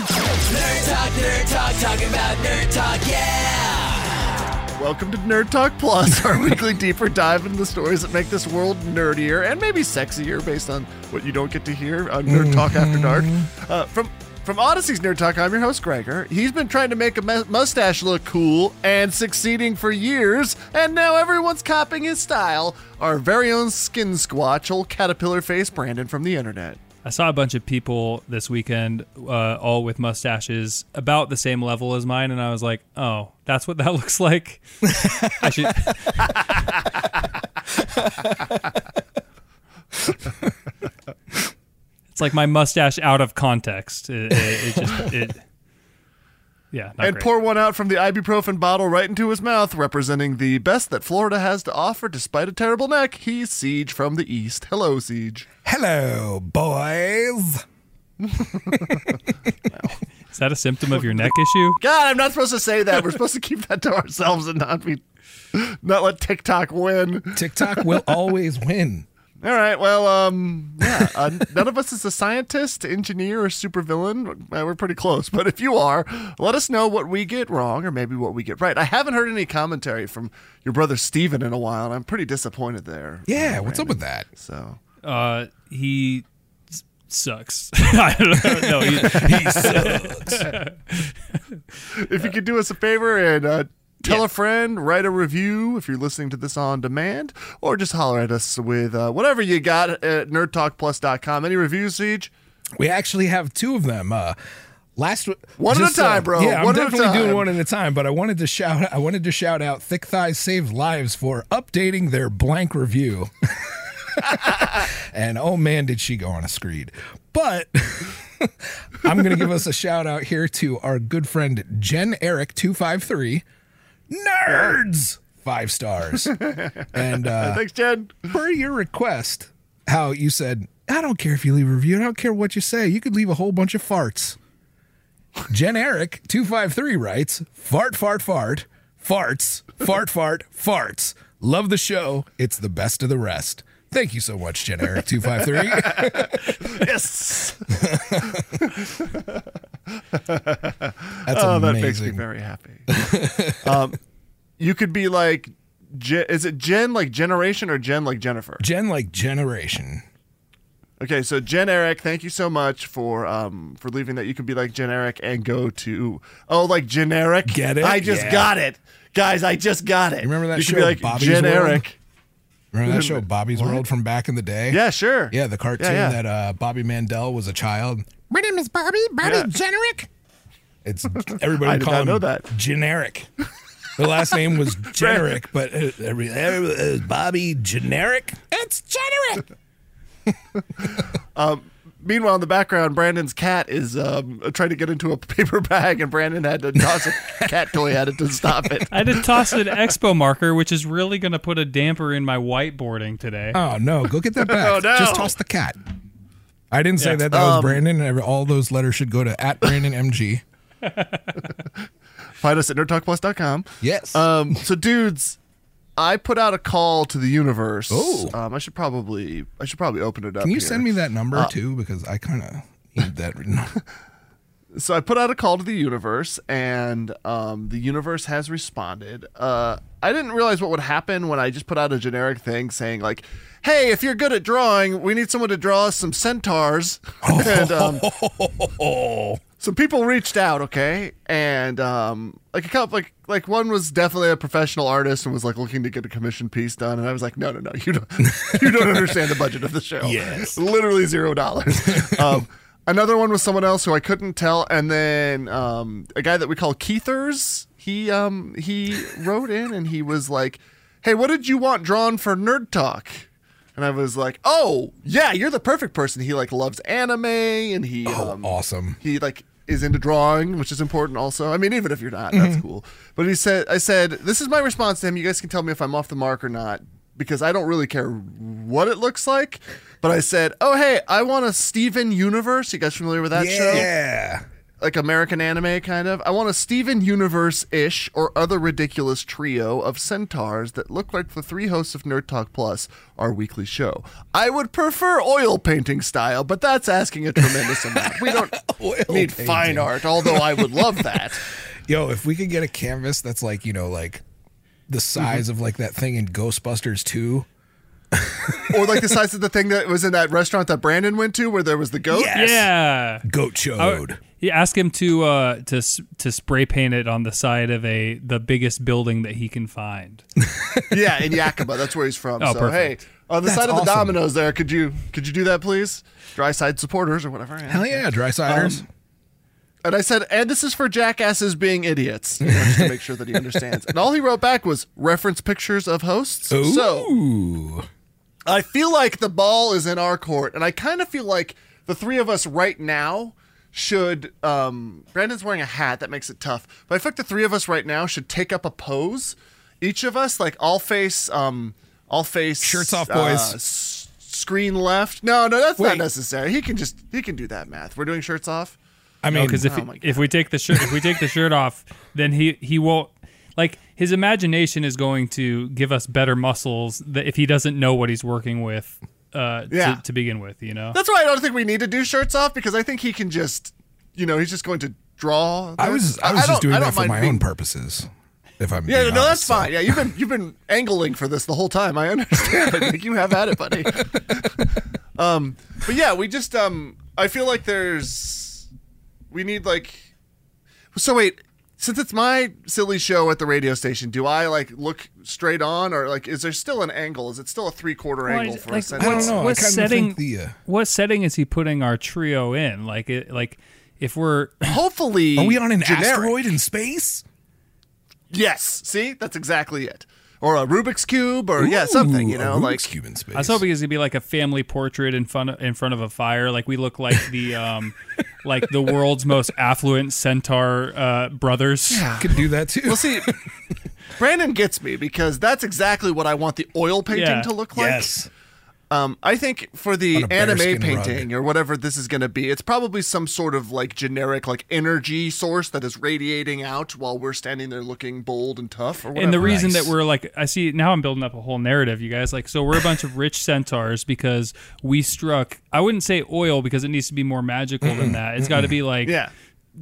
Nerd Talk, Nerd Talk, talking about Nerd Talk, yeah! Welcome to Nerd Talk Plus, our weekly deeper dive into the stories that make this world nerdier and maybe sexier based on what you don't get to hear on Nerd Talk After Dark. Uh, from from Audacy's Nerd Talk, I'm your host, Gregor. He's been trying to make a mu- mustache look cool and succeeding for years, and now everyone's copying his style. Our very own skin squatch, old caterpillar face Brandon from the internet. I saw a bunch of people this weekend, uh, all with mustaches about the same level as mine, and I was like, "Oh, that's what that looks like." I should. it's like my mustache out of context. It, it, it just, it, yeah. Not and great. pour one out from the ibuprofen bottle right into his mouth, representing the best that Florida has to offer despite a terrible neck. He's Siege from the East. Hello, Siege. Hello, boys. Is that a symptom of your neck issue? God, I'm not supposed to say that. We're supposed to keep that to ourselves and not be, not let TikTok win. TikTok will always win. All right. Well, um, yeah. Uh, none of us is a scientist, engineer, or supervillain. Uh, we're pretty close. But if you are, let us know what we get wrong or maybe what we get right. I haven't heard any commentary from your brother Steven in a while, and I'm pretty disappointed there. Yeah, what's up with that? So, Uh, he sucks. I don't know. He, he sucks. if you could do us a favor and uh, tell a friend, write a review if you're listening to this on demand, or just holler at us with uh, whatever you got at nerdtalkplus.com. Any reviews, Siege? We actually have two of them. Uh, last One at a just, uh, time, bro. Yeah, One I'm definitely doing one at a time. But I wanted to shout. I wanted to shout out Thick Thighs Save Lives for updating their blank review. and oh man, did she go on a screed! But I'm going to give us a shout out here to our good friend Jen Eric two five three. Nerds five stars. And uh, Thanks, Jen. per your request, how you said, I don't care if you leave a review. I don't care what you say. You could leave a whole bunch of farts. Jen Eric, 253 writes, fart, fart, fart, farts, fart, fart, farts. Love the show. It's the best of the rest. Thank you so much, Jen Eric, 253. Yes. That's oh, that makes me very happy. um, you could be like, is it Jen like generation or Jen like Jennifer? Jen, like generation. Okay, so Jen Eric, thank you so much for um for leaving that. You can be like generic and go to oh like generic. Get it? I just Yeah. got it, guys. I just got it. remember that you can be like Bobby's Jen World? Eric. Remember that show, Bobby's World, from back in the day? Yeah, sure. Yeah, the cartoon yeah. that uh, Bobby Mandel was a child. My name is Bobby. Bobby Yeah. Generic. It's everybody I would call him know that. generic. The last name was generic, but uh, every, uh, Bobby generic. It's generic. Meanwhile, in the background, Brandon's cat is um, trying to get into a paper bag, and Brandon had to toss a cat toy at it to stop it. I had to toss an expo marker, which is really going to put a damper in my whiteboarding today. Oh no, go get that back. Oh, no. Just toss the cat. I didn't say Yeah. that. That was Um, Brandon. All those letters should go to at Brandon MG. Find us at nerdtalkplus.com. Yes. Um, so, dudes, I put out a call to the universe. Oh. um, I should probably I should probably open it up. Can you here. send me that number too? Because I kind of need that. so I put out a call to the universe, and um, the universe has responded. Uh, I didn't realize what would happen when I just put out a generic thing saying like, "Hey, if you're good at drawing, we need someone to draw us some centaurs." and um, some people reached out, okay, and um, like a couple, like like one was definitely a professional artist and was like looking to get a commission piece done, and I was like, no, no, no, you don't, you don't understand the budget of the show. Yes. literally zero dollars. um, another one was someone else who I couldn't tell, and then um, a guy that we call Keithers. He um he wrote in and he was like, hey, what did you want drawn for Nerd Talk? And I was like, "Oh, yeah, you're the perfect person." He like loves anime, and he Oh, um, awesome. he like is into drawing, which is important also. I mean, even if you're not, that's mm-hmm. cool. But he said, I said, this is my response to him. You guys can tell me if I'm off the mark or not because I don't really care what it looks like. But I said, oh hey, I want a Steven Universe. You guys familiar with that show? yeah. Like American anime kind of. I want a Steven Universe ish or other ridiculous trio of centaurs that look like the three hosts of Nerd Talk Plus, our weekly show. I would prefer oil painting style, but that's asking a tremendous amount. We don't Oil need painting. fine art, although I would love that. Yo, if we could get a canvas that's like, you know, like the size Mm-hmm. of like that thing in Ghostbusters 2. Or like the size of the thing that was in that restaurant that Brandon went to where there was the goat. Yes. Yeah. Goat I- chode. Yeah, ask him to uh, to to spray paint it on the side of a the biggest building that he can find. Yeah, in Yakima. That's where he's from. Oh, so perfect. hey, on the That's side of the dominoes there, could you could you do that please? Dry side supporters or whatever. Hell yeah, dry ciders. Um, And I said, and this is for jackasses being idiots, you know, just to make sure that he understands. And all he wrote back was reference pictures of hosts. So I feel like the ball is in our court, and I kind of feel like the three of us right now should. Um, Brandon's wearing a hat that makes it tough, but I think like the three of us right now should take up a pose. Each of us, like, all face, um, all face Shirts off, uh, boys. s- screen left. No, no, that's not necessary. He can just he can do that math. We're doing shirts off. I mean, because if oh if we take the shirt if we take the shirt off, then he he won't like his imagination is going to give us better muscles that if he doesn't know what he's working with uh, Yeah. to, to begin with, you know. That's why I don't think we need to do shirts off because I think he can just, you know, he's just going to draw. I was. I was don't- just doing I don't that for my being- own purposes. If I'm Yeah, being no, honest, that's fine. Yeah, you've been you've been angling for this the whole time. I understand. like, you have at it, buddy. um, but yeah, we just um, I feel like there's we need like. So wait, since it's my silly show at the radio station, do I like look straight on or like is there still an angle? Is it still a three quarter Well, angle I- for like, a center? I don't know. what setting- the. Uh, What setting is he putting our trio in? Like it like if we're Hopefully, are we on an generic. asteroid in space? Yes. See, that's exactly it. Or a Rubik's cube, or yeah, something. You Ooh, a know, Rubik's like cube in space. I was hoping it was gonna be like a family portrait in front of, in front of a fire. Like we look like the um, like the world's most affluent centaur uh, brothers. could do that too. Well, see, Brandon gets me because that's exactly what I want the oil painting Yeah. to look like. yes. Um, I think for the anime bearskin painting or whatever this is going to be, it's probably some sort of like generic like energy source that is radiating out while we're standing there looking bold and tough or whatever. And the reason Nice. that we're like, I see now I'm building up a whole narrative, you guys. Like, so we're a bunch of rich centaurs because we struck. I wouldn't say oil because it needs to be more magical than that. It's got to be like, yeah,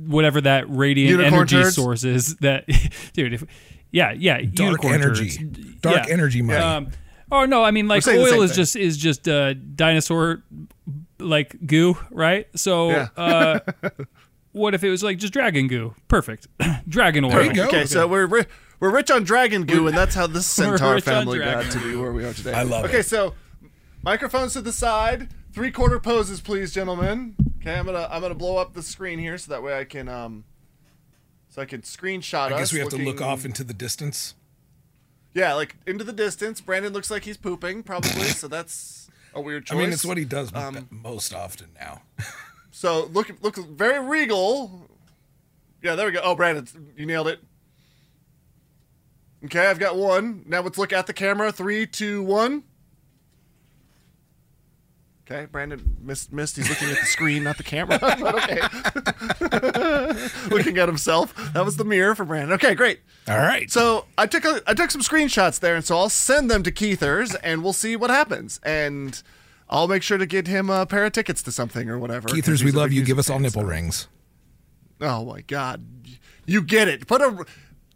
whatever that radiant Unicorn energy turds? source is. That, dude, if, yeah, yeah, Dark unicorn energy. turds. Dark Yeah. energy money. Um, oh no, I mean like oil is thing. just is just uh, dinosaur like goo, right? So Yeah. uh, what if it was like just dragon goo? Perfect, dragon oil. There you go. okay, so we're ri- we're rich on dragon goo, and that's how this centaur family got to be where we are today. I love okay, it. Okay, so microphones to the side, three quarter poses, please, gentlemen. Okay, I'm gonna I'm gonna blow up the screen here so that way I can um so I can screenshot I us. guess we have to look off into the distance. Yeah, like into the distance. Brandon looks like he's pooping, probably. so that's a weird choice. I mean, it's what he does Um, most often now. So look look very regal. Yeah, there we go. Oh, Brandon, you nailed it. Okay, I've got one. Now let's look at the camera. Three, two, one. Okay, Brandon missed. Missed. He's looking at the screen, not the camera. okay. looking at himself. That was the mirror for Brandon. Okay, great. All right. So I took a, I took some screenshots there, and so I'll send them to Keithers, and we'll see what happens. And I'll make sure to get him a pair of tickets to something or whatever. Keithers, we love you. Give us all nipple so- rings. Oh my God, you get it. Put a.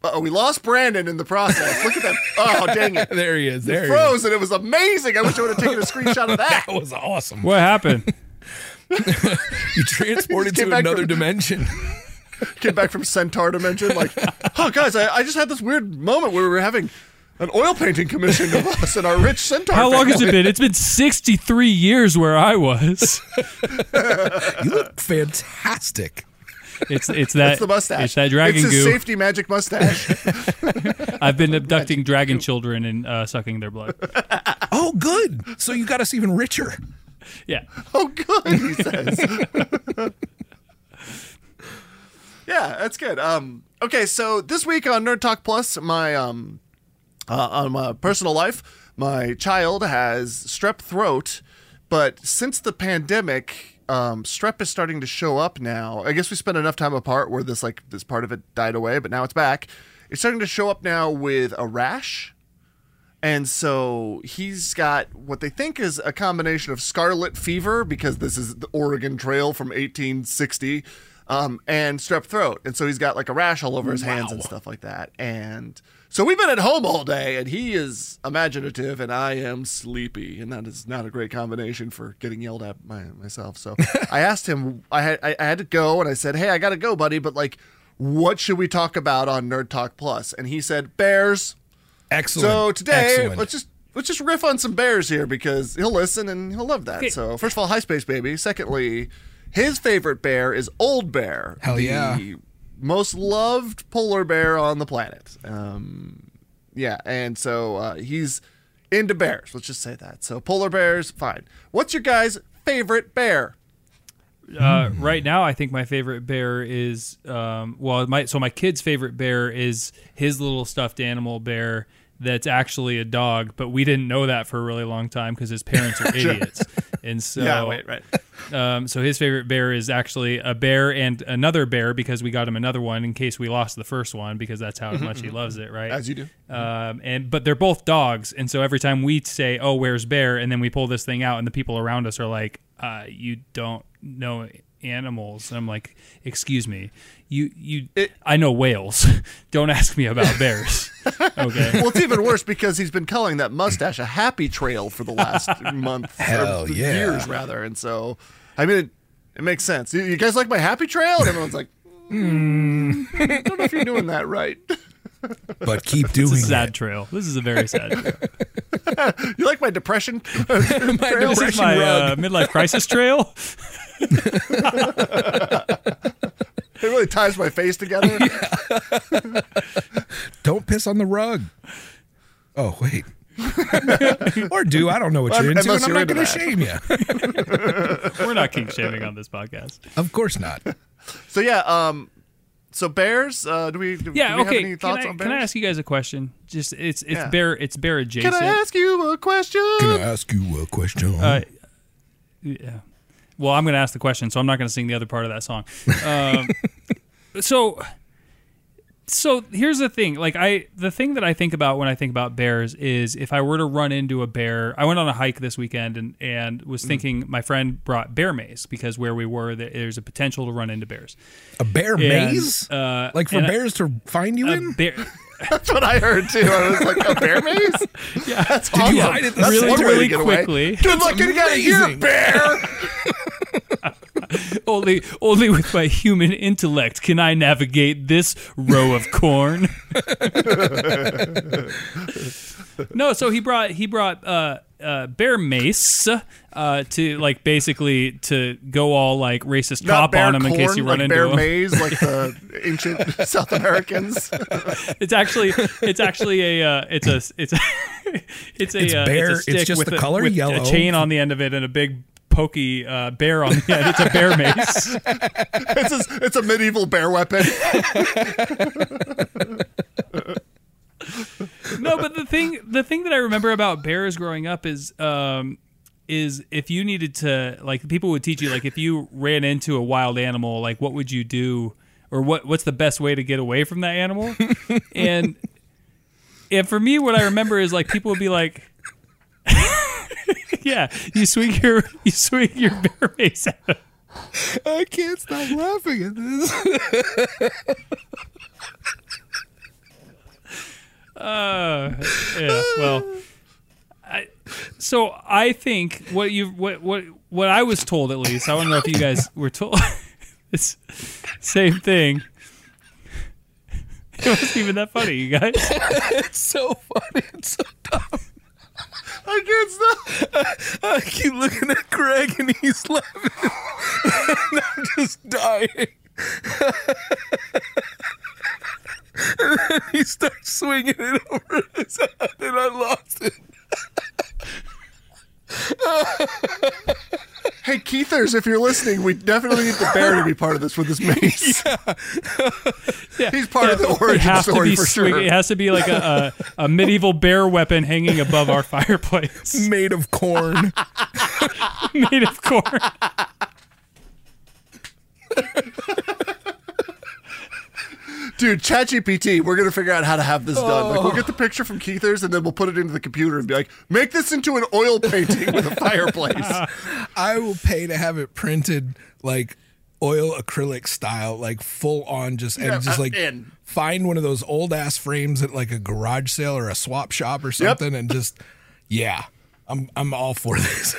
Oh, we lost Brandon in the process. Look at that. Oh, dang it. There he is. It There he is. froze, and it was amazing. I wish I would have taken a screenshot of that. That was awesome. What happened? You transported to another from- dimension. Came back from Centaur Dimension, like, oh, guys, I, I just had this weird moment where we were having an oil painting commissioned of us and our rich Centaur. How long has it been? It's been 63 years where I was. You look fantastic. It's it's that It's the mustache. It's that dragon It's his goo. safety magic mustache. I've been abducting dragon children and uh, sucking their blood. Oh, good. So you got us even richer. Yeah. oh, good, he says. Yeah, that's good. Um, okay, so this week on Nerd Talk Plus, my um, uh, on my personal life, my child has strep throat, but since the pandemic, um, strep is starting to show up now. I guess we spent enough time apart where this like this part of it died away, but now it's back. It's starting to show up now with a rash. And so he's got what they think is a combination of scarlet fever, because this is the Oregon Trail from 1860, um, and strep throat. And so he's got like a rash all over his hands and stuff like that. And so we've been at home all day, and he is imaginative, and I am sleepy. And that is not a great combination for getting yelled at by myself. So I asked him, I had, I, I had to go, and I said, Hey, I got to go, buddy, but like, what should we talk about on Nerd Talk Plus? And he said, Bears. Excellent. So today, Excellent. let's just let's just riff on some bears here because he'll listen and he'll love that. So first of all, high space baby. Secondly, his favorite bear is Old Bear. Hell the yeah. most loved polar bear on the planet. Um, yeah, and so uh, he's into bears. Let's just say that. So polar bears, fine. What's your guys' favorite bear? Uh, right now, I think my favorite bear is um, well, my so my kid's favorite bear is his little stuffed animal bear that's actually a dog, but we didn't know that for a really long time because his parents are idiots, and so right. Um, so his favorite bear is actually a bear and another bear because we got him another one in case we lost the first one because that's how much he loves it, right? As you do. Um, and but they're both dogs, and so every time we say, "Oh, where's bear?" and then we pull this thing out, and the people around us are like, uh, "You don't know animals." And I'm like, "Excuse me, you you I know whales. don't ask me about bears." okay. Well, it's even worse because he's been calling that mustache a happy trail for the last month, or Hell yeah. years rather. And so, I mean, it, it makes sense. You, you guys like my happy trail? And everyone's like, mm, I don't know if you're doing that right. but keep It's doing a sad it. trail. This is a very sad trail. You like my depression? My This is depression my uh, midlife crisis trail. It really ties my face together. Don't piss on the rug. Oh wait. or do I don't know what you're into, and I'm you're not going to shame you. We're not kink shaming on this podcast. of course not. So yeah, um, so bears. Uh, do we? Do, Yeah. do we okay. Have any Can I, on bears? can I ask you guys a question? Just it's it's Yeah. bear it's bear adjacent. Can I ask you a question? Can I ask you a question? Uh, yeah. Well, I'm going to ask the question, so I'm not going to sing the other part of that song. Um, so, so here's the thing. Like I, the thing that I think about when I think about bears is if I were to run into a bear. I went on a hike this weekend and and Mm. was thinking my friend brought bear mace because where we were there's a potential to run into bears. a bear And, maze? uh, like for and a- bears to find you A in? bear. That's what I heard too. I was like, a bear maze? Yeah, That's Did awesome. you hide it really, one way to really get away. quickly. Good luck getting out of here, bear. only only with my human intellect can I navigate this row of corn. no, so he brought he brought uh, uh, bear mace uh, to like basically to go all like racist Not cop on him in case corn, you run like into bear him. maze, like the ancient South Americans. It's actually it's actually a uh, it's a it's a it's a It's uh, bear- It's, a it's just with the a, color with yellow. a chain on the end of it and a big pokey uh, bear on the end. It's a bear mace. it's, a, it's a medieval bear weapon. no, but the thing the thing that I remember about bears growing up is um is if you needed to like people would teach you like if you ran into a wild animal like what would you do or what what's the best way to get away from that animal and and for me what I remember is like people would be like yeah you swing your you swing your bear mace. I can't stop laughing at this. Uh, yeah. Well, I So I think what you what what what I was told at least. I don't know if you guys were told. it's same thing. It wasn't even that funny, you guys. It's so funny. It's so dumb. I can't stop. I keep looking at Greg and he's laughing. and I'm just dying. and then he starts swinging it over his head and I lost it. Hey, Keithers, if you're listening, we definitely need the bear to be part of this with his mace. Yeah, He's part of the origin story for swing- sure. It has to be like a, a, a medieval bear weapon hanging above our fireplace, Made of corn. made of corn. Dude, ChatGPT, we're gonna figure out how to have this done. Like, we'll get the picture from Keithers, and then we'll put it into the computer and be like, make this into an oil painting with a fireplace. I will pay to have it printed like oil acrylic style, like full on just and Yeah, just uh, like in. find one of those old ass frames at like a garage sale or a swap shop or something and just yeah. I'm I'm all for this.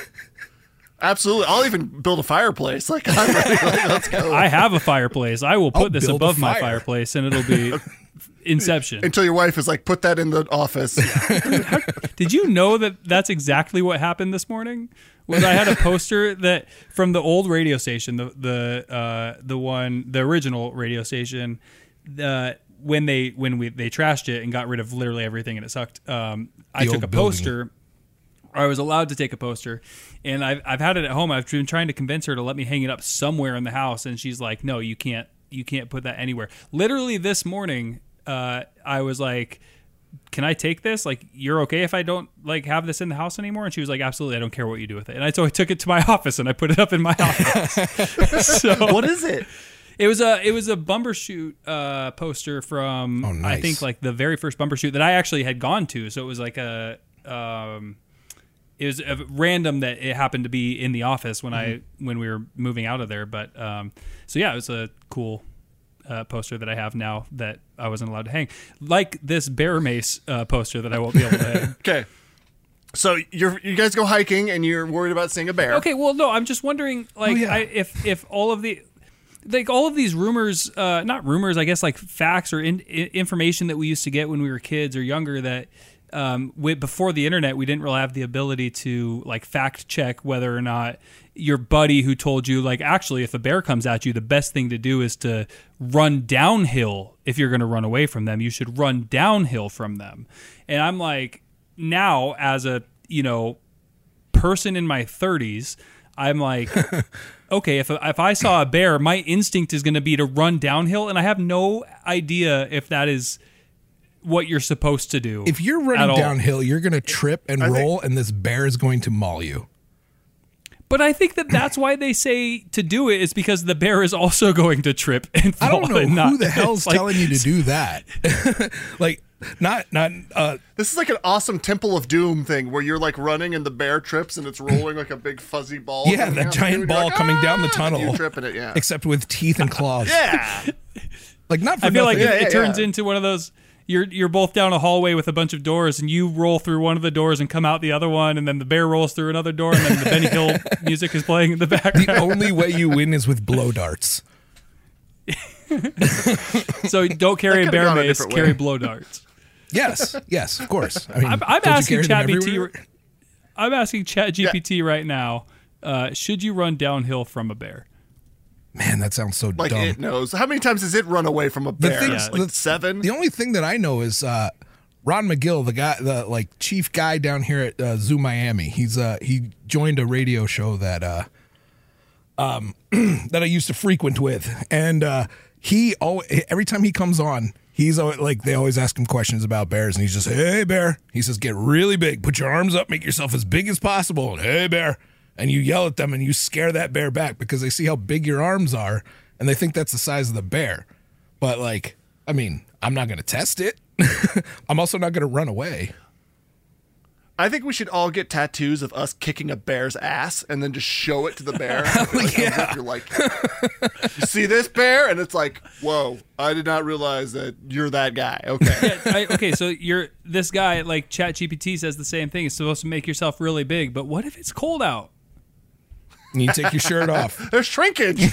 Absolutely, I'll even build a fireplace. Like, I'm ready. Like, let's go. I have a fireplace. I will put I'll this build a above my fireplace, and it'll be Inception. Until your wife is like, put that in the office. Did you know that that's exactly what happened this morning? Was I had a poster that from the old radio station, the the uh, the one, the original radio station, uh, when they when we they trashed it and got rid of literally everything and it sucked. Um, I took old a building. I was allowed to take a poster, and I've I've had it at home. I've been trying to convince her to let me hang it up somewhere in the house, and she's like, "No, you can't. You can't put that anywhere." Literally this morning, uh, I was like can I take this? Like, you're okay if I don't like have this in the house anymore? And she was like, absolutely, I don't care what you do with it. And I so I took it to my office and I put it up in my office. so what is it? it was a it was a Bumbershoot uh, poster from Oh, I think like the very first Bumbershoot that I actually had gone to. So it was like a um, it was random that it happened to be in the office when I when we were moving out of there. But um, so yeah, it was a cool uh, poster that I have now that I wasn't allowed to hang, like this bear mace uh, poster that I won't be able to hang. Okay. So you're you guys go hiking and you're worried about seeing a bear. Okay, well, no, I'm just wondering, like, yeah. I, if if all of the like all of these rumors, uh, not rumors, I guess, like facts or in, information that we used to get when we were kids or younger that. Um, we, before the internet, we didn't really have the ability to like fact check whether or not your buddy who told you like actually if a bear comes at you, the best thing to do is to run downhill. If you're going to run away from them, you should run downhill from them. And I'm like, now as a you know person in my 30s, I'm like, okay, if if I saw a bear, my instinct is going to be to run downhill, and I have no idea if that is what you're supposed to do. If you're running downhill, you're going to trip and I think- roll, and this bear is going to maul you. but I think that that's why they say to do it is because the bear is also going to trip and fall. I fall. don't know and not, who the hell's like- telling you to do that. like, not not. uh This is like an awesome Temple of Doom thing where you're like running and the bear trips and it's rolling like a big fuzzy ball. Yeah, that giant You're ball like, coming down the "Ah!" and tunnel. You trip in it, yeah. Except with teeth and claws. yeah. Like not for I feel like nothing. it, Yeah, it turns yeah. into one of those. You're you're both down a hallway with a bunch of doors, and you roll through one of the doors and come out the other one, and then the bear rolls through another door, and then the Benny Hill music is playing in the background. the only way you win is with blow darts. So don't carry a bear gone a mace, carry way. blow darts. Yes, yes, of course. I mean, I'm, I'm asking carry them ChatGPT. I'm asking ChatGPT right now. Uh, should you run downhill from a bear? Man, that sounds so dumb. Like dumb. it knows. How many times has it run away from a the bear? thing, Yeah. like the, seven. The only thing that I know is uh, Ron Magill, the guy, the like chief guy down here at uh, Zoo Miami. He's uh, he joined a radio show that uh, um, that I used to frequent with, and uh, he always, every time he comes on. He's always, like they always ask him questions about bears, and he's just, "Hey bear," he says, "Get really big, put your arms up, make yourself as big as possible." And, hey bear, and you yell at them and you scare that bear back because they see how big your arms are and they think that's the size of the bear. But like, I mean, I'm not going to test it. I'm also not going to run away. I think we should all get tattoos of us kicking a bear's ass and then just show it to the bear. like, oh, yeah. You're like, you see this bear? And it's like, whoa, I did not realize that you're that guy. Okay. I, okay, so you're this guy like ChatGPT says the same thing. It's supposed to make yourself really big, but what if it's cold out? And you take your shirt off. There's shrinkage.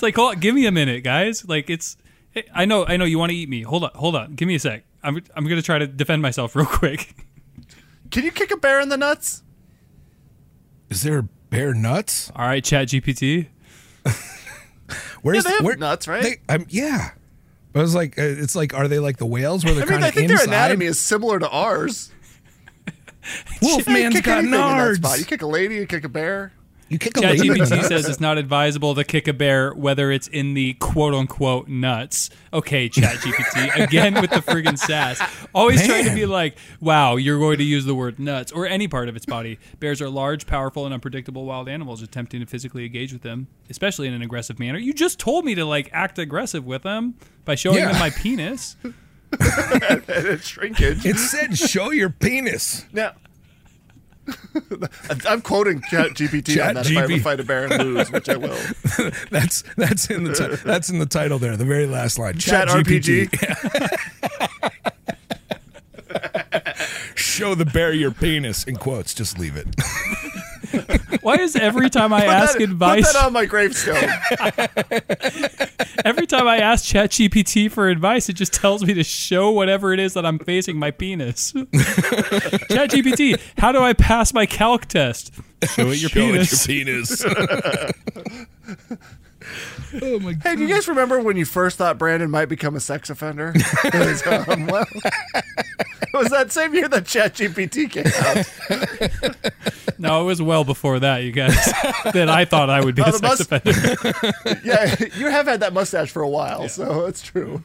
It's like, hold on, give me a minute, guys. Like it's, I know, I know you want to eat me. Hold on, hold on, give me a sec. I'm, I'm gonna try to defend myself real quick. Can you kick a bear in the nuts? Is there bear nuts? All right, Chat GPT. Where's they have where, nuts, right? They, um, yeah. But was like uh, it's like are they like the whales where they're I mean, kind I think inside? their anatomy is similar to ours. You Wolfman's kick got anything in that nards. spot. You kick a lady, you kick a bear. You kick a lady. ChatGPT says it's not advisable to kick a bear whether it's in the quote unquote nuts. Okay, ChatGPT again with the friggin' sass. Always trying to be like, "Wow, you're going to use the word nuts or any part of its body." Bears are large, powerful, and unpredictable wild animals. Attempting to physically engage with them, especially in an aggressive manner. You just told me to like act aggressive with them by showing Yeah. them my penis. And it's shrinkage. It said show your penis. Now, I'm quoting Chat GPT on that if I ever fight a bear and lose, which I will. That's that's in the ti- that's in the title there, the very last line. Chat GPT. RPG. Show the bear your penis in quotes. Just leave it. Why is every time I ask Put advice, that on my gravestone. every time I ask ChatGPT for advice, it just tells me to show whatever it is that I'm facing my penis. ChatGPT, how do I pass my calc test? Show it your Show it penis. your penis. oh my god. Hey, do you guys remember when you first thought Brandon might become a sex offender? 'Cause, um, well, it was that same year that ChatGPT came out. No, it was well before that, you guys. that I thought I would be Oh, a sex must- offender. Yeah, you have had that mustache for a while, so it's true.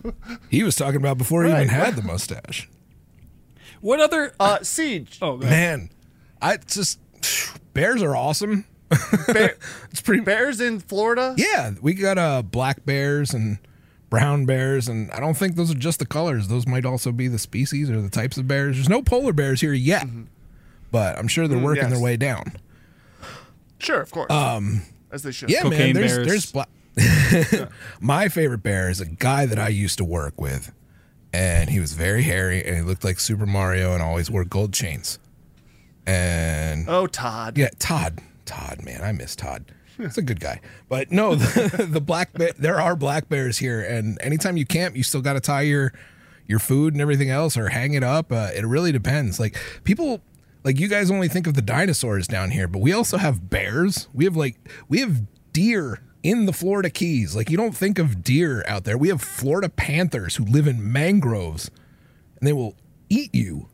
He was talking about before he even had the mustache. What other? Uh, Siege. oh, man. Man, I just bears are awesome. Bear, It's pretty bears in Florida? Yeah, we got uh black bears and brown bears, and I don't think those are just the colors. Those might also be the species or the types of bears. There's no polar bears here yet, but I'm sure they're working yes. their way down. Sure, of course. Um, As they should. Yeah, man. There's bears. there's black. My favorite bear is a guy that I used to work with, and he was very hairy, and he looked like Super Mario, and always wore gold chains. And Oh, Todd. Yeah, Todd. Todd, man, I miss Todd. He's a good guy. But no, the, the black bear, there are black bears here, and anytime you camp, you still got to tie your your food and everything else, or hang it up. Uh, it really depends. Like people, like you guys only think of the dinosaurs down here, but we also have bears. We have like we have deer in the Florida Keys. Like you don't think of deer out there. We have Florida panthers who live in mangroves, and they will eat you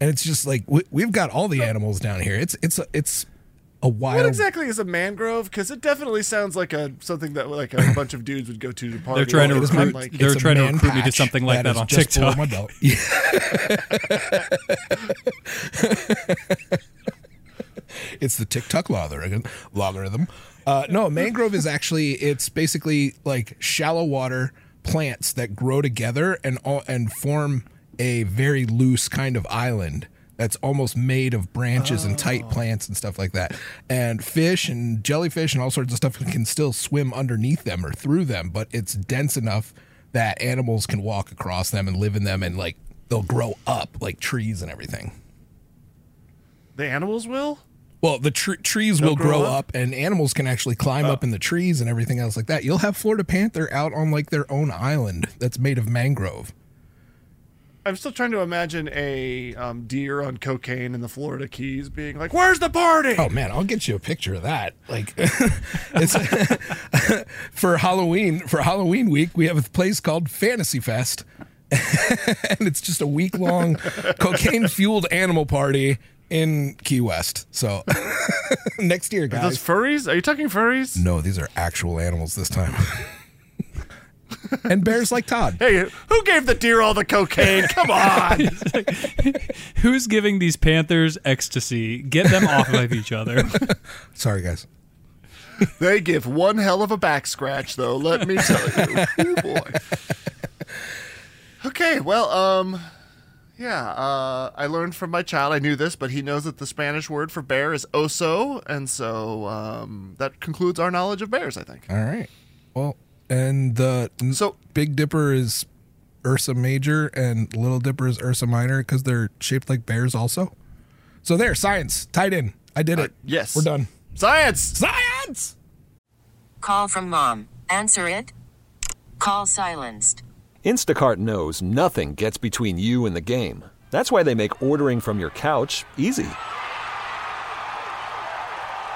and it's just like we, we've got all the animals down here. It's it's it's a wild. What exactly is a mangrove? Because it definitely sounds like a something that like a bunch of dudes would go to to party. They're trying to recruit- like, they're trying to recruit me to something like that on just below TikTok. my belt. It's the TikTok logarithm. Logarithm. Uh, no, a mangrove is actually it's basically like shallow water plants that grow together and all, and form a very loose kind of island that's almost made of branches and tight oh. plants and stuff like that. And fish and jellyfish and all sorts of stuff can still swim underneath them or through them, but it's dense enough that animals can walk across them and live in them and like they'll grow up like trees and everything. the animals will. Well, the tr- trees will grow grow up? up? and animals can actually climb up oh. in the trees and everything else like that. You'll have Florida panther out on like their own island that's made of mangrove. I'm still trying to imagine a um, deer on cocaine in the Florida Keys being like, "Where's the party?" Oh man, I'll get you a picture of that. Like it's for Halloween, for Halloween week, we have a place called Fantasy Fest. and it's just a week long cocaine fueled animal party in Key West. So next year, Are those furries? Are you talking furries? No, these are actual animals this time. and bears like Todd. Hey, who gave the deer all the cocaine? Come on. Who's giving these panthers ecstasy? Get them off of each other. Sorry, guys. they give one hell of a back scratch, though. Let me tell you. oh boy. Okay, well, um, Yeah, uh, I learned from my child. I knew this, but he knows that the Spanish word for bear is oso, and so um, that concludes our knowledge of bears. I think. All right. Well, and the So Big Dipper is Ursa Major and Little Dipper is Ursa Minor because they're shaped like bears also. So there, science tied in. I did it. Uh, yes. we're done. science. Science. Call from mom. Answer it. Call silenced. Instacart knows nothing gets between you and the game. That's why they make ordering from your couch easy.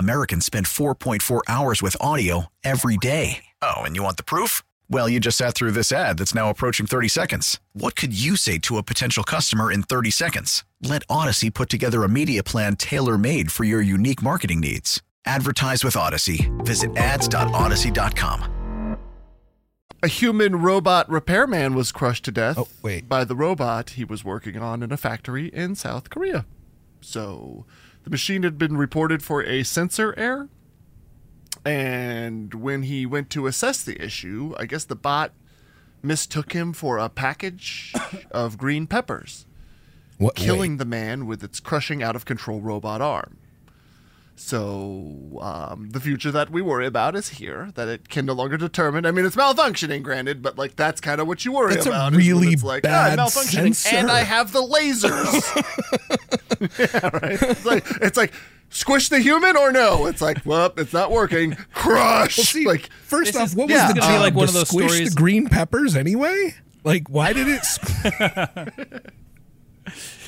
Americans spend 4.4 hours with audio every day. Oh, and you want the proof? Well, you just sat through this ad that's now approaching 30 seconds. What could you say to a potential customer in 30 seconds? Let Audacy put together a media plan tailor made for your unique marketing needs. Advertise with Audacy. Visit ads.audacy.com. A human robot repairman was crushed to death Oh, wait. by the robot he was working on in a factory in South Korea. So, the machine had been reported for a sensor error. And when he went to assess the issue, I guess the bot mistook him for a package of green peppers, What? killing wait. the man with its crushing out of control robot arm. So um, the future that we worry about is here. That it can no longer determine. I mean, it's malfunctioning, granted, but like that's kind of what you worry That's about. is when really it's like, bad ah, malfunctioning, sensor. and I have the lasers. yeah, right. It's like it's like squish the human or no. It's like, well, it's not working. Crush. Well, see, like first off, is- what this was is the gonna be job like one to of those squish stories- the green peppers anyway? Like, why did it?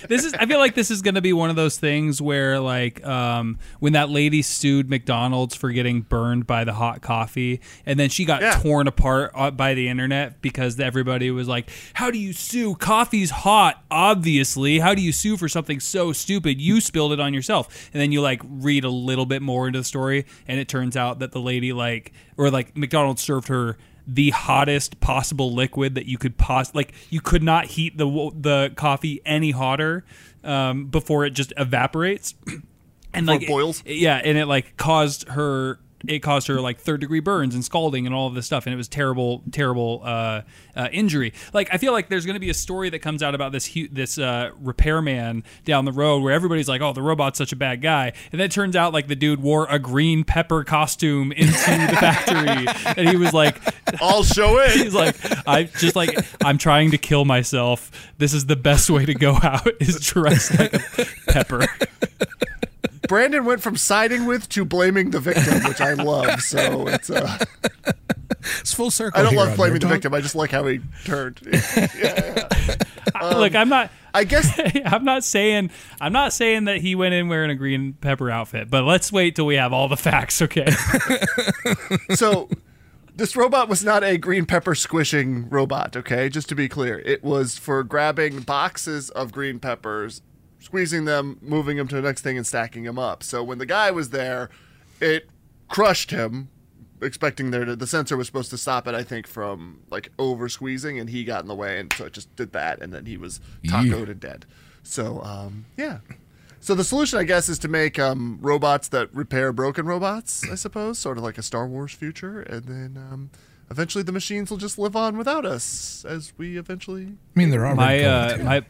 this is I feel like this is going to be one of those things where like um, when that lady sued McDonald's for getting burned by the hot coffee and then she got Yeah. torn apart uh, by the internet because everybody was like how do you sue? Coffee's hot obviously. How do you sue for something so stupid? You spilled it on yourself. And then you like read a little bit more into the story and it turns out that the lady like or like McDonald's served her the hottest possible liquid that you could pos like you could not heat the the coffee any hotter um, before it just evaporates and Before like it boils? it- yeah and it like caused her it caused her like third degree burns and scalding and all of this stuff and it was terrible terrible uh, uh, injury like i feel like there's going to be a story that comes out about this hu- this uh, repairman down the road where everybody's like oh the robot's such a bad guy and then it turns out like the dude wore a green pepper costume into the factory and he was like I'll show it. He's like, I just like, I'm trying to kill myself. This is the best way to go out is dressed like a pepper. Brandon went from siding with to blaming the victim, which I love. So it's uh, It's full circle. I don't love blaming the Talk. victim. I just like how he turned. Look, I'm not. I guess I'm not saying I'm not saying that he went in wearing a green pepper outfit, but let's wait till we have all the facts, okay? so. This robot was not a green pepper squishing robot, okay? Just to be clear. It was for grabbing boxes of green peppers, squeezing them, moving them to the next thing, and stacking them up. So when the guy was there, it crushed him, expecting there to, the sensor was supposed to stop it, I think, from like over squeezing, and he got in the way, and so it just did that, and then he was tacoed and dead. So, um, yeah. So the solution, I guess, is to make um, robots that repair broken robots. I suppose, sort of like a Star Wars future, and then um, eventually the machines will just live on without us, as we eventually. I mean, there are my uh, my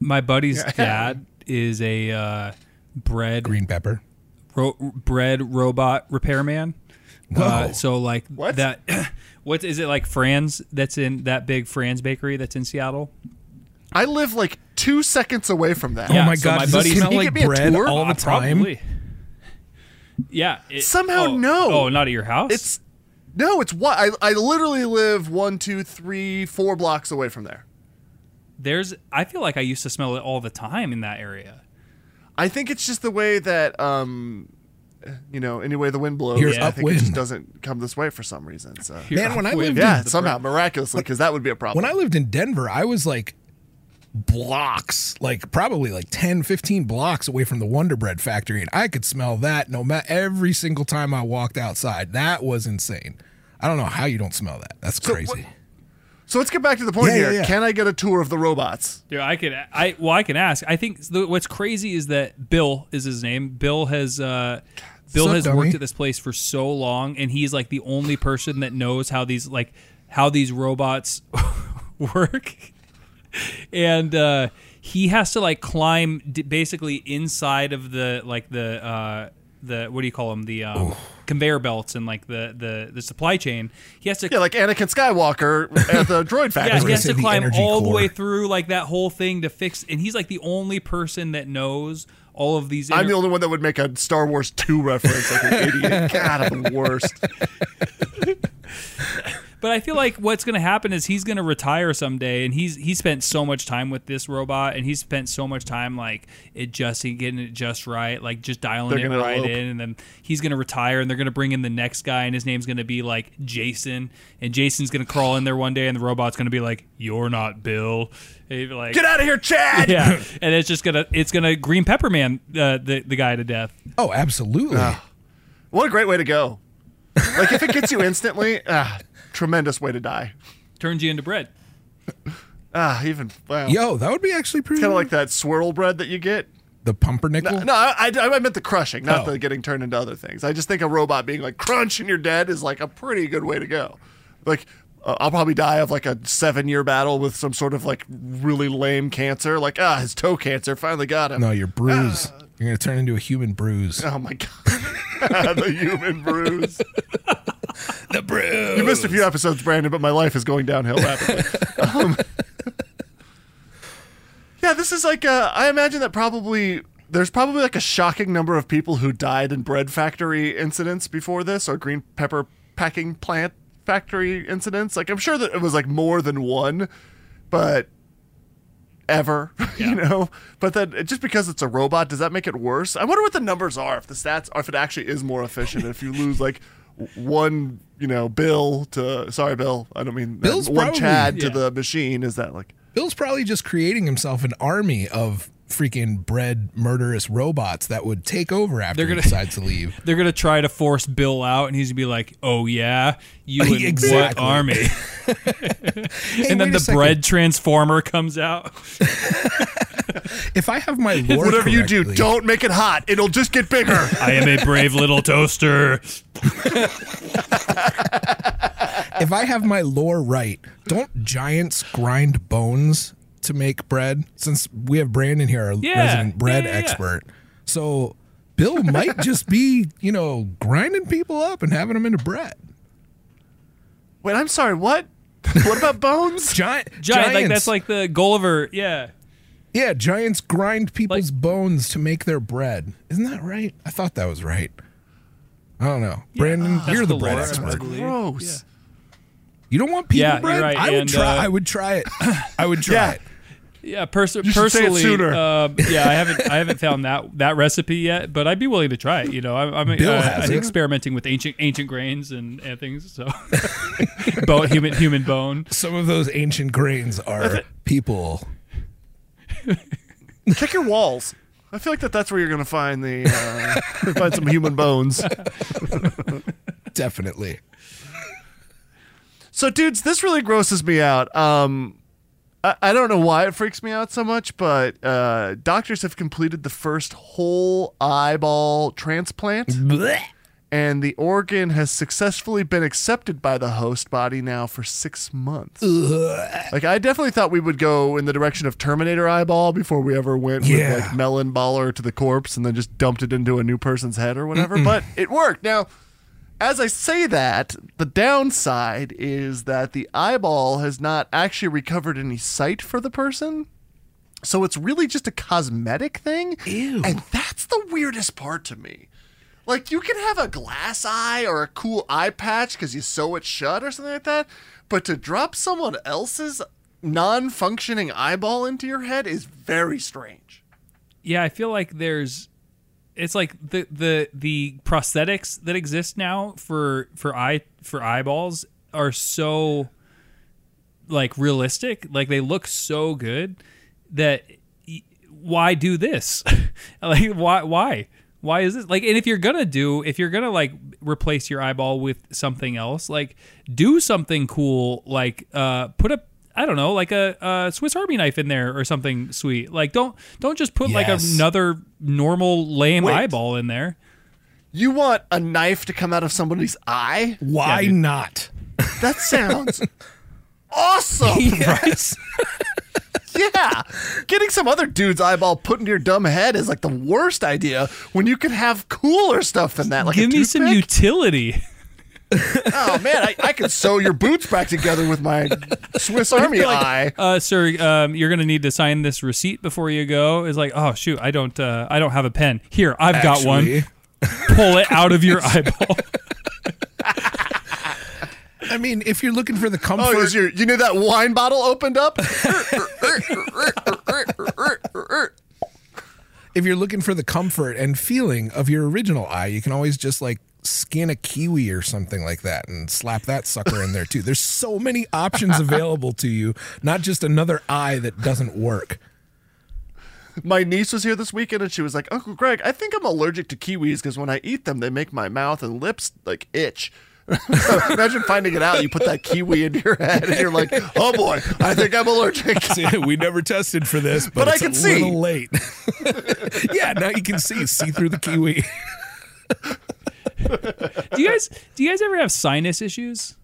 my buddy's dad is a uh, bread green pepper. ro- bread robot repairman. Uh, so like What? that what is it like Franz that's in that big Franz bakery that's in Seattle? I live like two seconds away from that. oh my so god, my does it buddies- smell you like give me a bread tour? all the Uh, time? Probably. Yeah. it- Somehow, oh, no. Oh, not at your house. It's no, it's what I, I literally live one, two, three, four blocks away from there. There's. I feel like I used to smell it all the time in that area. I think it's just the way that um, you know, any way the wind blows. Here's I think it just doesn't come this way for some reason. So Here, Man, when I with lived yeah, in- somehow miraculously, because that would be a problem. When I lived in Denver, I was like blocks, like probably like 10, 15 blocks away from the Wonder Bread factory. And I could smell that no matter every single time I walked outside. That was insane. I don't know how you don't smell that. That's crazy. what- So let's get back to the point Yeah, yeah, here. yeah. Can I get a tour of the robots? Yeah, I could, I well, I can ask. I think the, what's crazy is that Bill is his name. Bill has, uh, Bill Sup, has dummy? worked at this place for so long, and he's like the only person that knows how these like how these robots work. And uh, he has to like climb d- basically inside of the like the uh, the what do you call them the um, conveyor belts and like the the the supply chain. He has to Yeah, like Anakin Skywalker at the droid factory. yeah, factory. he has say to climb energy all the way through like that whole thing to fix. And he's like the only person that knows all of these. I'm the only one that would make a Star Wars 2 reference like an idiot. God, I'm the worst. But I feel like what's going to happen is he's going to retire someday, and he's he spent so much time with this robot, and he spent so much time like adjusting, getting it just right, like just dialing They're it right elope. in, and then he's going to retire, and they're going to bring in the next guy, and his name's going to be like Jason, and Jason's going to crawl in there one day, and the robot's going to be like, "You're not Bill." And he'd be like, Get out of here, Chad! Yeah, and it's just gonna it's gonna green pepper man uh, the the guy to death. oh, absolutely. What a great way to go. Like, if it gets you instantly, ah, tremendous way to die. Turns you into bread. Ah, even, well, Yo, that would be actually pretty kind of like that swirl bread that you get. the pumpernickel. No, I, I, I meant the crushing, not Oh. the getting turned into other things. I just think a robot being like crunch and you're dead is like a pretty good way to go. Like, uh, I'll probably die of like a seven year battle with some sort of like really lame cancer. Like, ah, his toe cancer finally got him. No, you're bruise. You're gonna turn into a human bruise. Oh my god, the human bruise. The bruise. You missed a few episodes, Brandon, but my life is going downhill rapidly. um, yeah, this is like uh, I imagine that probably there's probably like a shocking number of people who died in bread factory incidents before this, or green pepper packing plant factory incidents. Like I'm sure that it was like more than one, but ever, you know. But then just because it's a robot, does that make it worse? I wonder what the numbers are. If the stats, if it actually is more efficient. if you lose like one, you know, bill to sorry, Bill. I don't mean that, Bill's one probably- Chad to yeah. the machine. Is that like? Bill's probably just creating himself an army of freaking bred murderous robots that would take over after They're gonna- decides to leave. They're gonna try to force Bill out, and he's gonna be like, "Oh yeah, you and Exactly. what army?" Hey, and then the second. bread transformer comes out. If I have my lore Whatever you do, correctly- don't make it hot. It'll just get bigger. I am a brave little toaster. if I have my lore right, don't giants grind bones to make bread? Since we have Brandon here, our Yeah, resident bread yeah, yeah, yeah. expert. So Bill might just be, you know, grinding people up and having them into bread. Wait, I'm sorry. What? What about bones? Giant, Giant, like giants- that's like the Gulliver. Yeah, yeah, giants grind people's bones to make their bread. Isn't that right? I thought that was right. I don't know, Brandon. That's you're the, the bread lore, expert. believe. Gross. You don't want people Yeah, bread? right, I would try. uh, I would try it. I would try Yeah. it. yeah. Pers- should say it personally, sooner. um, yeah, I haven't I haven't found that that recipe yet, but I'd be willing to try it. You know, I'm, I'm Bill uh, has I'm experimenting with ancient ancient grains and, and things. So, bone, human human bone. Some of those ancient grains are people. Check your walls. I feel like that that's where you're gonna find the uh, find some human bones. Definitely. So, dudes, this really grosses me out. Um, I, I don't know why it freaks me out so much, but uh, doctors have completed the first whole eyeball transplant, and the organ has successfully been accepted by the host body now for six months. Like, I definitely thought we would go in the direction of Terminator eyeball before we ever went Yeah. with like melon baller to the corpse and then just dumped it into a new person's head or whatever. But it worked. Now, as I say that, the downside is that the eyeball has not actually recovered any sight for the person. So it's really just a cosmetic thing. Ew. And that's the weirdest part to me. Like, you can have a glass eye or a cool eye patch because you sew it shut or something like that. But to drop someone else's non functioning eyeball into your head is very strange. Yeah, I feel like there's it's like the the the prosthetics that exist now for for eye for eyeballs are so like realistic, like they look so good that why do this? like why why why is this like and if you're gonna do if you're gonna like replace your eyeball with something else like do something cool like uh put a I don't know, like a, a Swiss Army knife in there or something sweet. Like don't don't just put like another normal lame Wait. eyeball in there. You want a knife to come out of somebody's eye? Why dude. not? That sounds awesome. Right? Yeah. Getting some other dude's eyeball put into your dumb head is like the worst idea when you could have cooler stuff than that. Like Give me some utility. Oh man, I, I could sew your boots back together with my Swiss Army eye. uh, sir, um, you're gonna need to sign this receipt before you go. It's like, oh shoot, I don't, uh, I don't have a pen. Here, I've got one. Pull it out of your eyeball. I mean, if you're looking for the oh, comfort, Oh, your, you knew that wine bottle opened up? if you're looking for the comfort and feeling of your original eye, you can always just like skin a kiwi or something like that and slap that sucker in there too. There's so many options available to you, not just another eye that doesn't work. my niece was here this weekend and she was like, Uncle Greg, I think I'm allergic to kiwis because when I eat them, they make my mouth and lips like itch. Imagine finding it out. You put that kiwi in your head and you're like, oh boy, I think I'm allergic. we never tested for this, but, But I can a see. little late. yeah, now you can see see through the kiwi. do you guys, do you guys ever have sinus issues?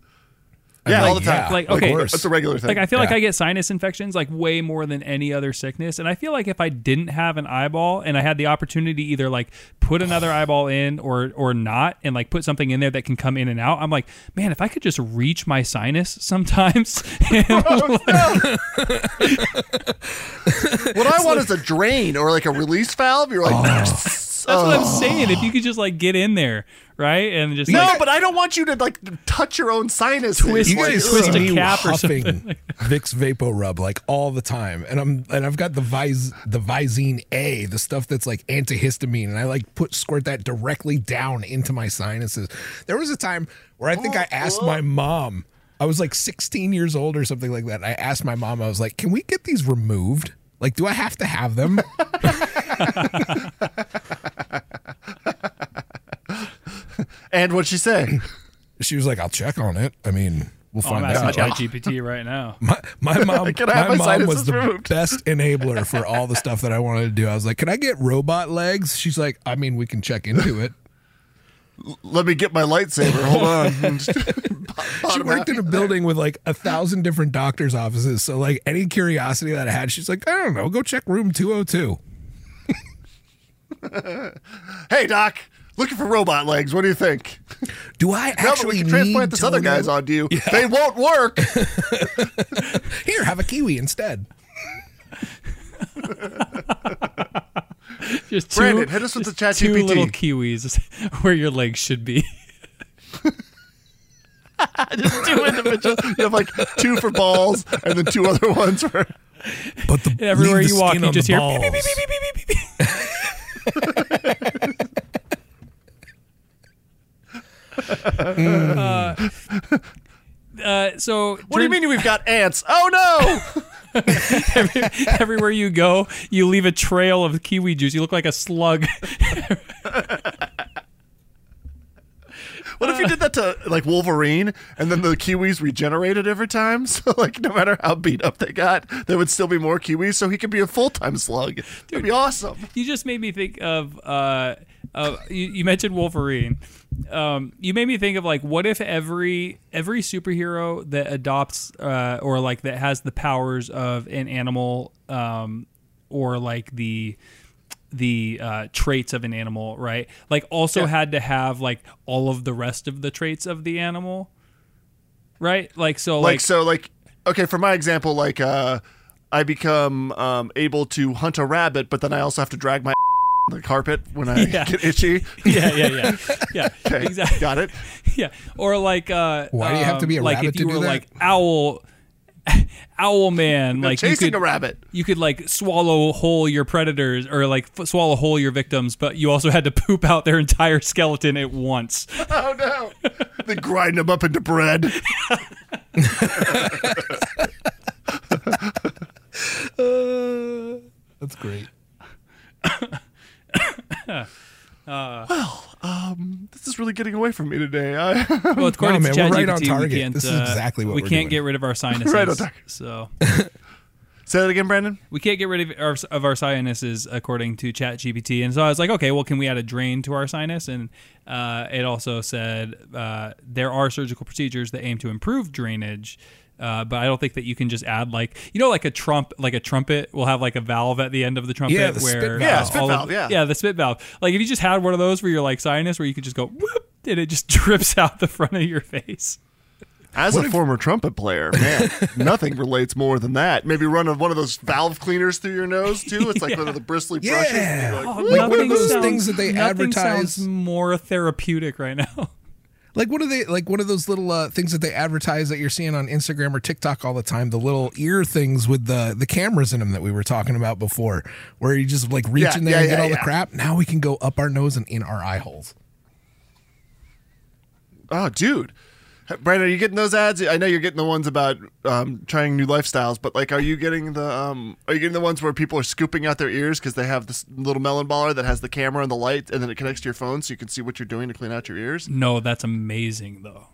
Yeah, all the time. yeah, Like, okay. course. That's a regular thing. Like I feel like I get sinus infections like way more than any other sickness, and I feel like if I didn't have an eyeball and I had the opportunity to either like put another eyeball in or or not, and like put something in there that can come in and out, I'm like, man, if I could just reach my sinus sometimes. and, oh, what I want is a drain or like a release valve. You're like, oh. that's what I'm oh. saying. If you could just like get in there, right, and just no, like, but I don't want you to like touch your own sinus. Twist- You Like, guys twist see a me cap or huffing something. Vicks Vapo Rub like all the time, and I'm and I've got the Vis the Visine A, the stuff that's like antihistamine, and I like put squirt that directly down into my sinuses. There was a time where I think I oh, asked my mom. I was like 16 years old or something like that. And I asked my mom. I was like, "Can we get these removed? Like, do I have to have them?" And what'd she say? she was like, "I'll check on it. I mean, we'll find oh, I'm find asking out." ChatGPT right now. My, my mom, Can I have my my mom was sinuses the removed? best enabler for all the stuff that I wanted to do. I was like, "Can I get robot legs?" She's like, "I mean, we can check into it." Let me get my lightsaber. Hold on. she worked in a building with like a thousand different doctors' offices, so like any curiosity that I had, she's like, "I don't know, go check room two hundred two. hey, doc, looking for robot legs. What do you think? Do I actually No, but we can transplant need this other guy's onto you. They won't work. Here, have a kiwi instead. Just two, Brandon, hit us with just the two ChatGPT. little kiwis where your legs should be. Just two individuals. You have like two for balls and then two other ones for. But the And everywhere the you walk, you just hear balls. beep, beep, beep, beep, beep, beep, beep. Uh, so What do you mean we've got ants? Oh no! everywhere you go, you leave a trail of kiwi juice. You look like a slug. What if you did that to like Wolverine and then the Kiwis regenerated every time? So like no matter how beat up they got, there would still be more Kiwis, so he could be a full time slug. That'd be awesome. you just made me think of. Uh, uh, you, you mentioned Wolverine. Um, you made me think of like, what if every every superhero that adopts uh, or like that has the powers of an animal, um, or like the the uh, traits of an animal, right? Like also had to have like all of the rest of the traits of the animal, right? Like so, Like, like, so like okay, for my example, like uh I become um able to hunt a rabbit, but then I also have to drag my the carpet when I Yeah. get itchy. yeah, yeah, yeah, yeah, Okay, exactly. Got it. yeah or like uh Why do you have to be a um, like rabbit if you to do were that? like owl owl man like you chasing could, a rabbit. you could like swallow whole your predators or like f- swallow whole your victims but you also had to poop out their entire skeleton at once Oh no. they grind them up into bread. uh, well, um, this is really getting away from me today. I, well, according no, to man, we're right GPT, on target. We can't, this is uh, exactly what we can't doing. get rid of our sinuses. right on target. So. Say that again, Brandon. We can't get rid of our, of our sinuses according to ChatGPT, and so I was like, okay, well, can we add a drain to our sinus? And uh, it also said uh, there are surgical procedures that aim to improve drainage uh, but I don't think that you can just add like you know like a trump like a trumpet will have like a valve at the end of the trumpet Yeah, the where valve. Yeah, uh, spit all of- valve, yeah. yeah the spit valve like if you just had one of those for your like sinus where you could just go whoop and it just drips out the front of your face As a former trumpet player, man, nothing relates more than that. Maybe run one of those valve cleaners through your nose too. It's like one of the bristly brushes. Yeah. like, Oh, Like one of nothing those sounds- things that they nothing advertise- sounds more therapeutic right now. Like what are they like one of those little uh, things that they advertise that you're seeing on Instagram or TikTok all the time, the little ear things with the the cameras in them that we were talking about before, where you just like reach Yeah, in there yeah, and get yeah, all the crap. Now we can go up our nose and in our eye holes. Oh, dude. Brandon, are you getting those ads? I know you're getting the ones about um, trying new lifestyles, but like, are you getting the um, are you getting the ones where people are scooping out their ears because they have this little melon baller that has the camera and the light, and then it connects to your phone so you can see what you're doing to clean out your ears? No, that's amazing though.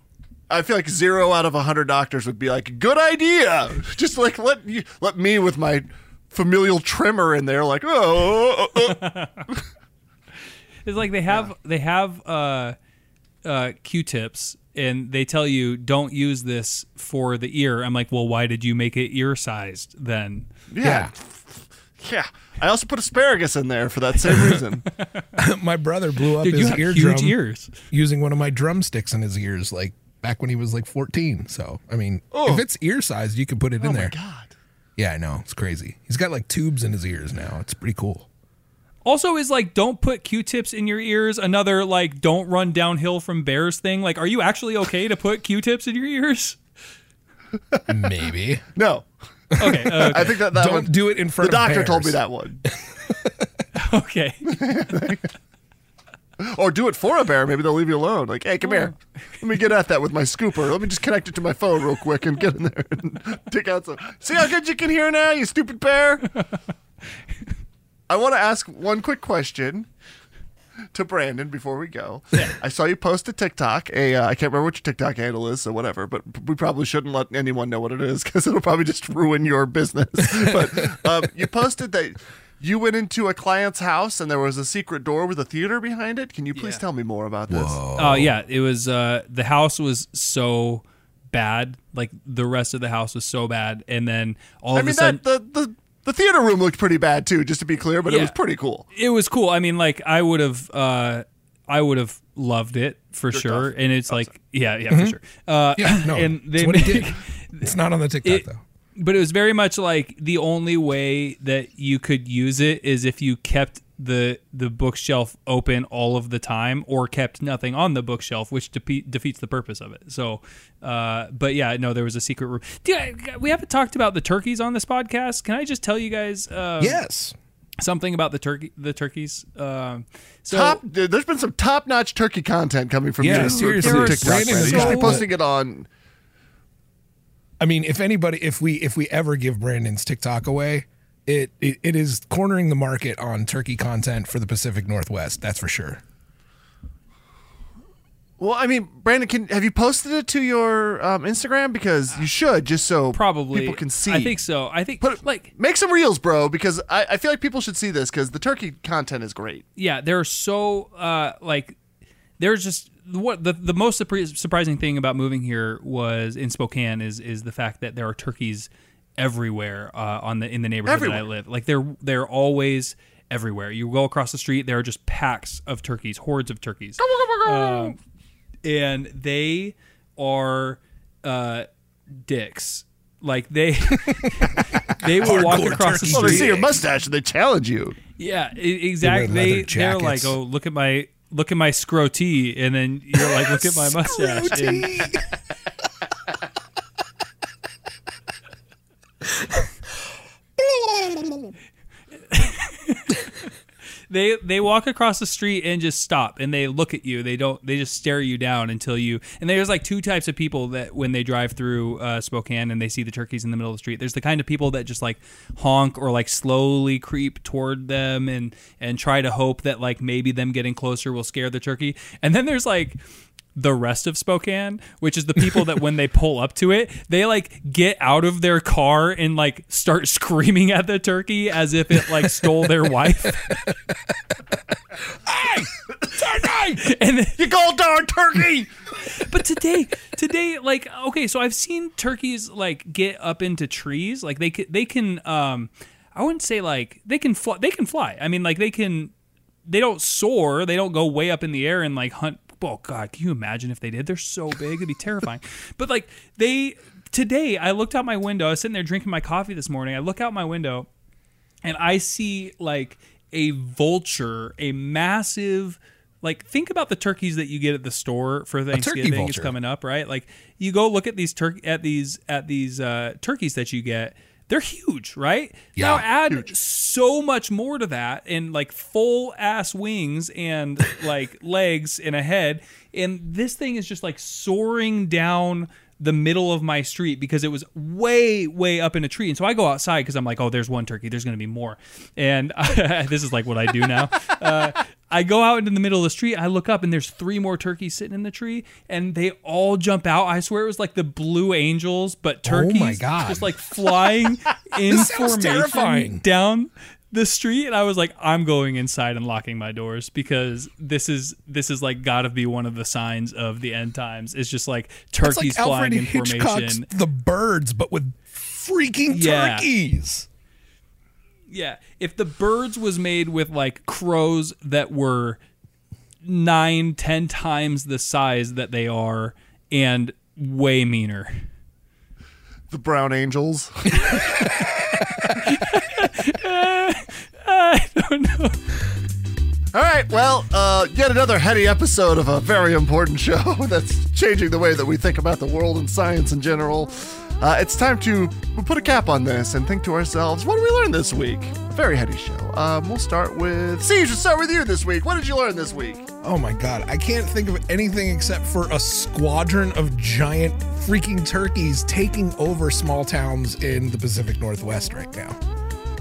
I feel like zero out of a hundred doctors would be like, "Good idea." Just like let you let me with my familial trimmer in there, like, oh, oh, oh, oh." It's like they have they have uh, uh, Q-tips and they tell you don't use this for the ear. I'm like, well, why did you make it ear sized then? yeah, yeah. I also put asparagus in there for that same reason. my brother blew up Dude, his have eardrum ears. using one of my drumsticks in his ears, like back when he was like 14. So I mean, if it's ear sized, you can put it in oh there. my god. Yeah, I know it's crazy. He's got like tubes in his ears now. It's pretty cool. Also, is like don't put Q-tips in your ears. Another like don't run downhill from bears thing. Like, are you actually okay to put Q-tips in your ears? Maybe No, Okay, uh, I think that that don't one. do it in front. Of the doctor of told me that one. okay. Or do it for a bear. Maybe they'll leave you alone. Like, hey, come here. Let me get at that with my scooper. Let me just connect it to my phone real quick and get in there and take out some. See how good you can hear now, you stupid bear? I want to ask one quick question to Brandon before we go. I saw you post a TikTok. A uh, I can't remember what your TikTok handle is, so whatever. But we probably shouldn't let anyone know what it is because it'll probably just ruin your business. but um, you posted that you went into a client's house and there was a secret door with a theater behind it. Can you please Yeah. tell me more about this? Oh yeah, it was. Uh, the house was so bad. Like the rest of the house was so bad, and then all I of mean, a sudden, that the, the the theater room looked pretty bad too, just to be clear, but it was pretty cool. it was cool. I mean, like I would have, uh, I would have loved it for Jerked sure. off. And it's like, yeah, yeah, for sure. Uh, Yeah, no, and it's they what make, did. It's not on the TikTok it- though. but it was very much like the only way that you could use it is if you kept the the bookshelf open all of the time or kept nothing on the bookshelf which depe- defeats the purpose of it so uh but yeah no there was a secret room Dude, we haven't talked about the turkeys on this podcast can i just tell you guys um, Yes. something about the turkey the turkeys um so top, dude, there's been some top notch turkey content coming from Yeah, you. seriously. From There TikTok, so- You should be posting it on. I mean, if anybody, if we, if we ever give Brandon's TikTok away, it, it, it is cornering the market on turkey content for the Pacific Northwest. That's for sure. Well, I mean, Brandon, can have you posted it to your um, Instagram? Because you should, just so probably people can see. i think so i think Put like make some reels, bro, because I, I feel like people should see this because the turkey content is great. yeah, they're so uh, like there's just what the the most surprising thing about moving here was in Spokane is is the fact that there are turkeys everywhere uh, on the in the neighborhood that I live. Like they're they're always everywhere. You go across the street, there are just packs of turkeys, hordes of turkeys, Um, and they are uh, dicks. Like they they will walk across the turkey Well, they street. see your mustache and they challenge you. Yeah, exactly. leather They, they're like, oh, look at my look at my scrotee, and then you're like, look at my mustache. And they they walk across the street and just stop, and they look at you. They don't. They just stare you down until you. And there's like two types of people that when they drive through uh, Spokane and they see the turkeys in the middle of the street. There's the kind of people that just like honk or like slowly creep toward them and and try to hope that like maybe them getting closer will scare the turkey. And then there's like the rest of Spokane, which is the people that when they pull up to it, they like get out of their car and like start screaming at the turkey as if it like stole their wife. Hey, turkey! And then, You gold darn turkey! but today, today, like okay, so I've seen turkeys like get up into trees, like they can, they can, um, I wouldn't say like they can fly, they can fly. I mean, like they can, they don't soar, they don't go way up in the air and like hunt. Oh God, can you imagine if they did? They're so big, it'd be terrifying. but like they today, I looked out my window. I was sitting there drinking my coffee this morning. I look out my window and I see like a vulture, a massive like think about the turkeys that you get at the store for Thanksgiving is coming up, right? Like you go look at these turkey at these at these uh, turkeys that you get. They're huge, right? Yeah, now add so much more to that and like full ass wings and like legs and a head. And this thing is just like soaring down the middle of my street because it was way, way up in a tree. And so I go outside because I'm like, oh, there's one turkey. There's going to be more. And this is like what I do now. Uh, I go out into the middle of the street. I look up and there's three more turkeys sitting in the tree, and they all jump out. I swear it was like the Blue Angels, but turkeys Oh my God. just like flying in formation terrifying. down the street. And I was like, I'm going inside and locking my doors because this is this is like got to be one of the signs of the end times. It's just like turkeys like flying Alfred in Hitchcock's formation. The Birds, but with freaking Yeah. turkeys. Yeah, if the birds was made with like crows that were nine, ten times the size that they are, and way meaner. The brown angels. I don't know. All right, well, uh, yet another heady episode of a very important show that's changing the way that we think about the world and science in general. Uh, it's time to put a cap on this and think to ourselves, what did we learn this week? A very heady show. Um, we'll start with Siege. We'll start with you this week. What did you learn this week? Oh my god, I can't think of anything except for a squadron of giant freaking turkeys taking over small towns in the Pacific Northwest right now.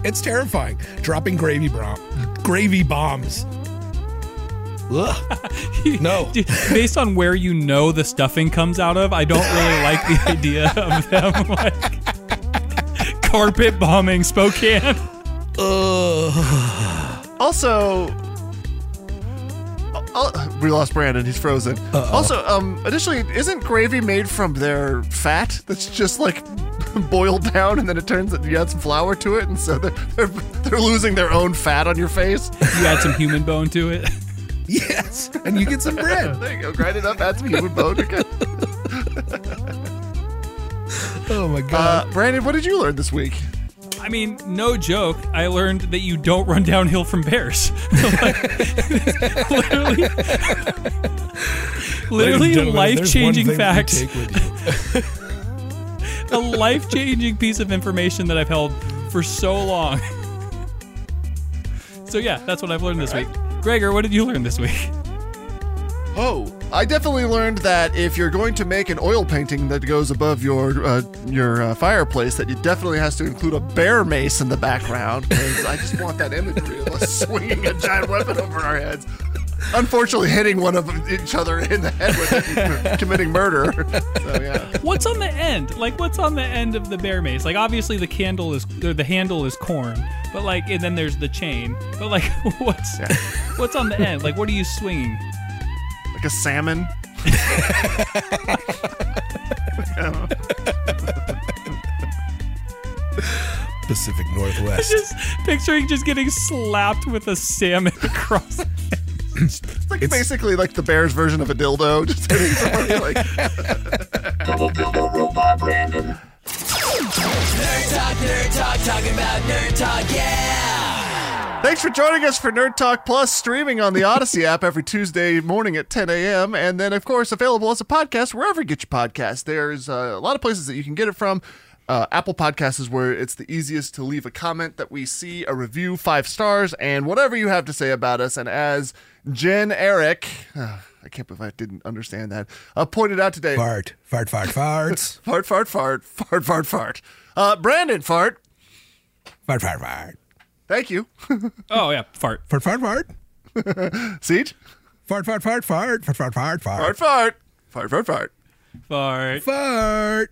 It's terrifying. Dropping gravy bomb, gravy bombs. No. Based on where you know the stuffing comes out of, I don't really like the idea of them like carpet bombing Spokane. Also, uh, we lost Brandon. He's frozen. Also, um, additionally, isn't gravy made from their fat that's just like boiled down, and then it turns you add some flour to it, and so they're they're, they're losing their own fat on your face. You add some human bone to it. Yes, and you get some bread. there you go. Grind it up. Add some human bone. Okay. Oh my god. Uh, Brandon, what did you learn this week? I mean, no joke. I learned that you don't run downhill from bears. Like, literally, literally life changing facts. A life changing piece of information that I've held for so long. So yeah, that's what I've learned this week. Gregor, what did you learn this week? Oh, I definitely learned that if you're going to make an oil painting that goes above your uh, your uh, fireplace, that you definitely has to include a bear mace in the background. Because I just want that imagery of us swinging a giant weapon over our heads. Unfortunately, hitting one of each other in the head with committing murder. So yeah. What's on the end? Like, what's on the end of the bear mace? Like, obviously the candle is or the handle is corn, but like, and then there's the chain. But like, what's what's on the end? Like, what are you swinging? like a salmon. Pacific Northwest. Just picturing just getting slapped with a salmon across. It's like basically like the bear's version of a dildo. Just hitting somebody like. Nerd Talk, Nerd Talk, talking about Nerd Talk, yeah! Thanks for joining us for Nerd Talk Plus, streaming on the Audacy app every Tuesday morning at 10 a.m. And then, of course, available as a podcast wherever you get your podcast. There's uh, a lot of places that you can get it from. Uh, Apple Podcasts is where it's the easiest to leave a comment that we see, a review, five stars, and whatever you have to say about us. And as Jen Eric, uh, I can't believe I didn't understand that, uh, pointed out today, Fart, fart, fart, farts. fart, fart, fart, fart, fart, fart. Uh, Brandon, fart. fart, fart, fart. Thank you. Oh yeah, fart. Fart, fart, fart. Siege, Fart, fart, fart, fart. Fart, fart, fart, fart. fart, fart. Fart, fart, fart. Fart. Fart.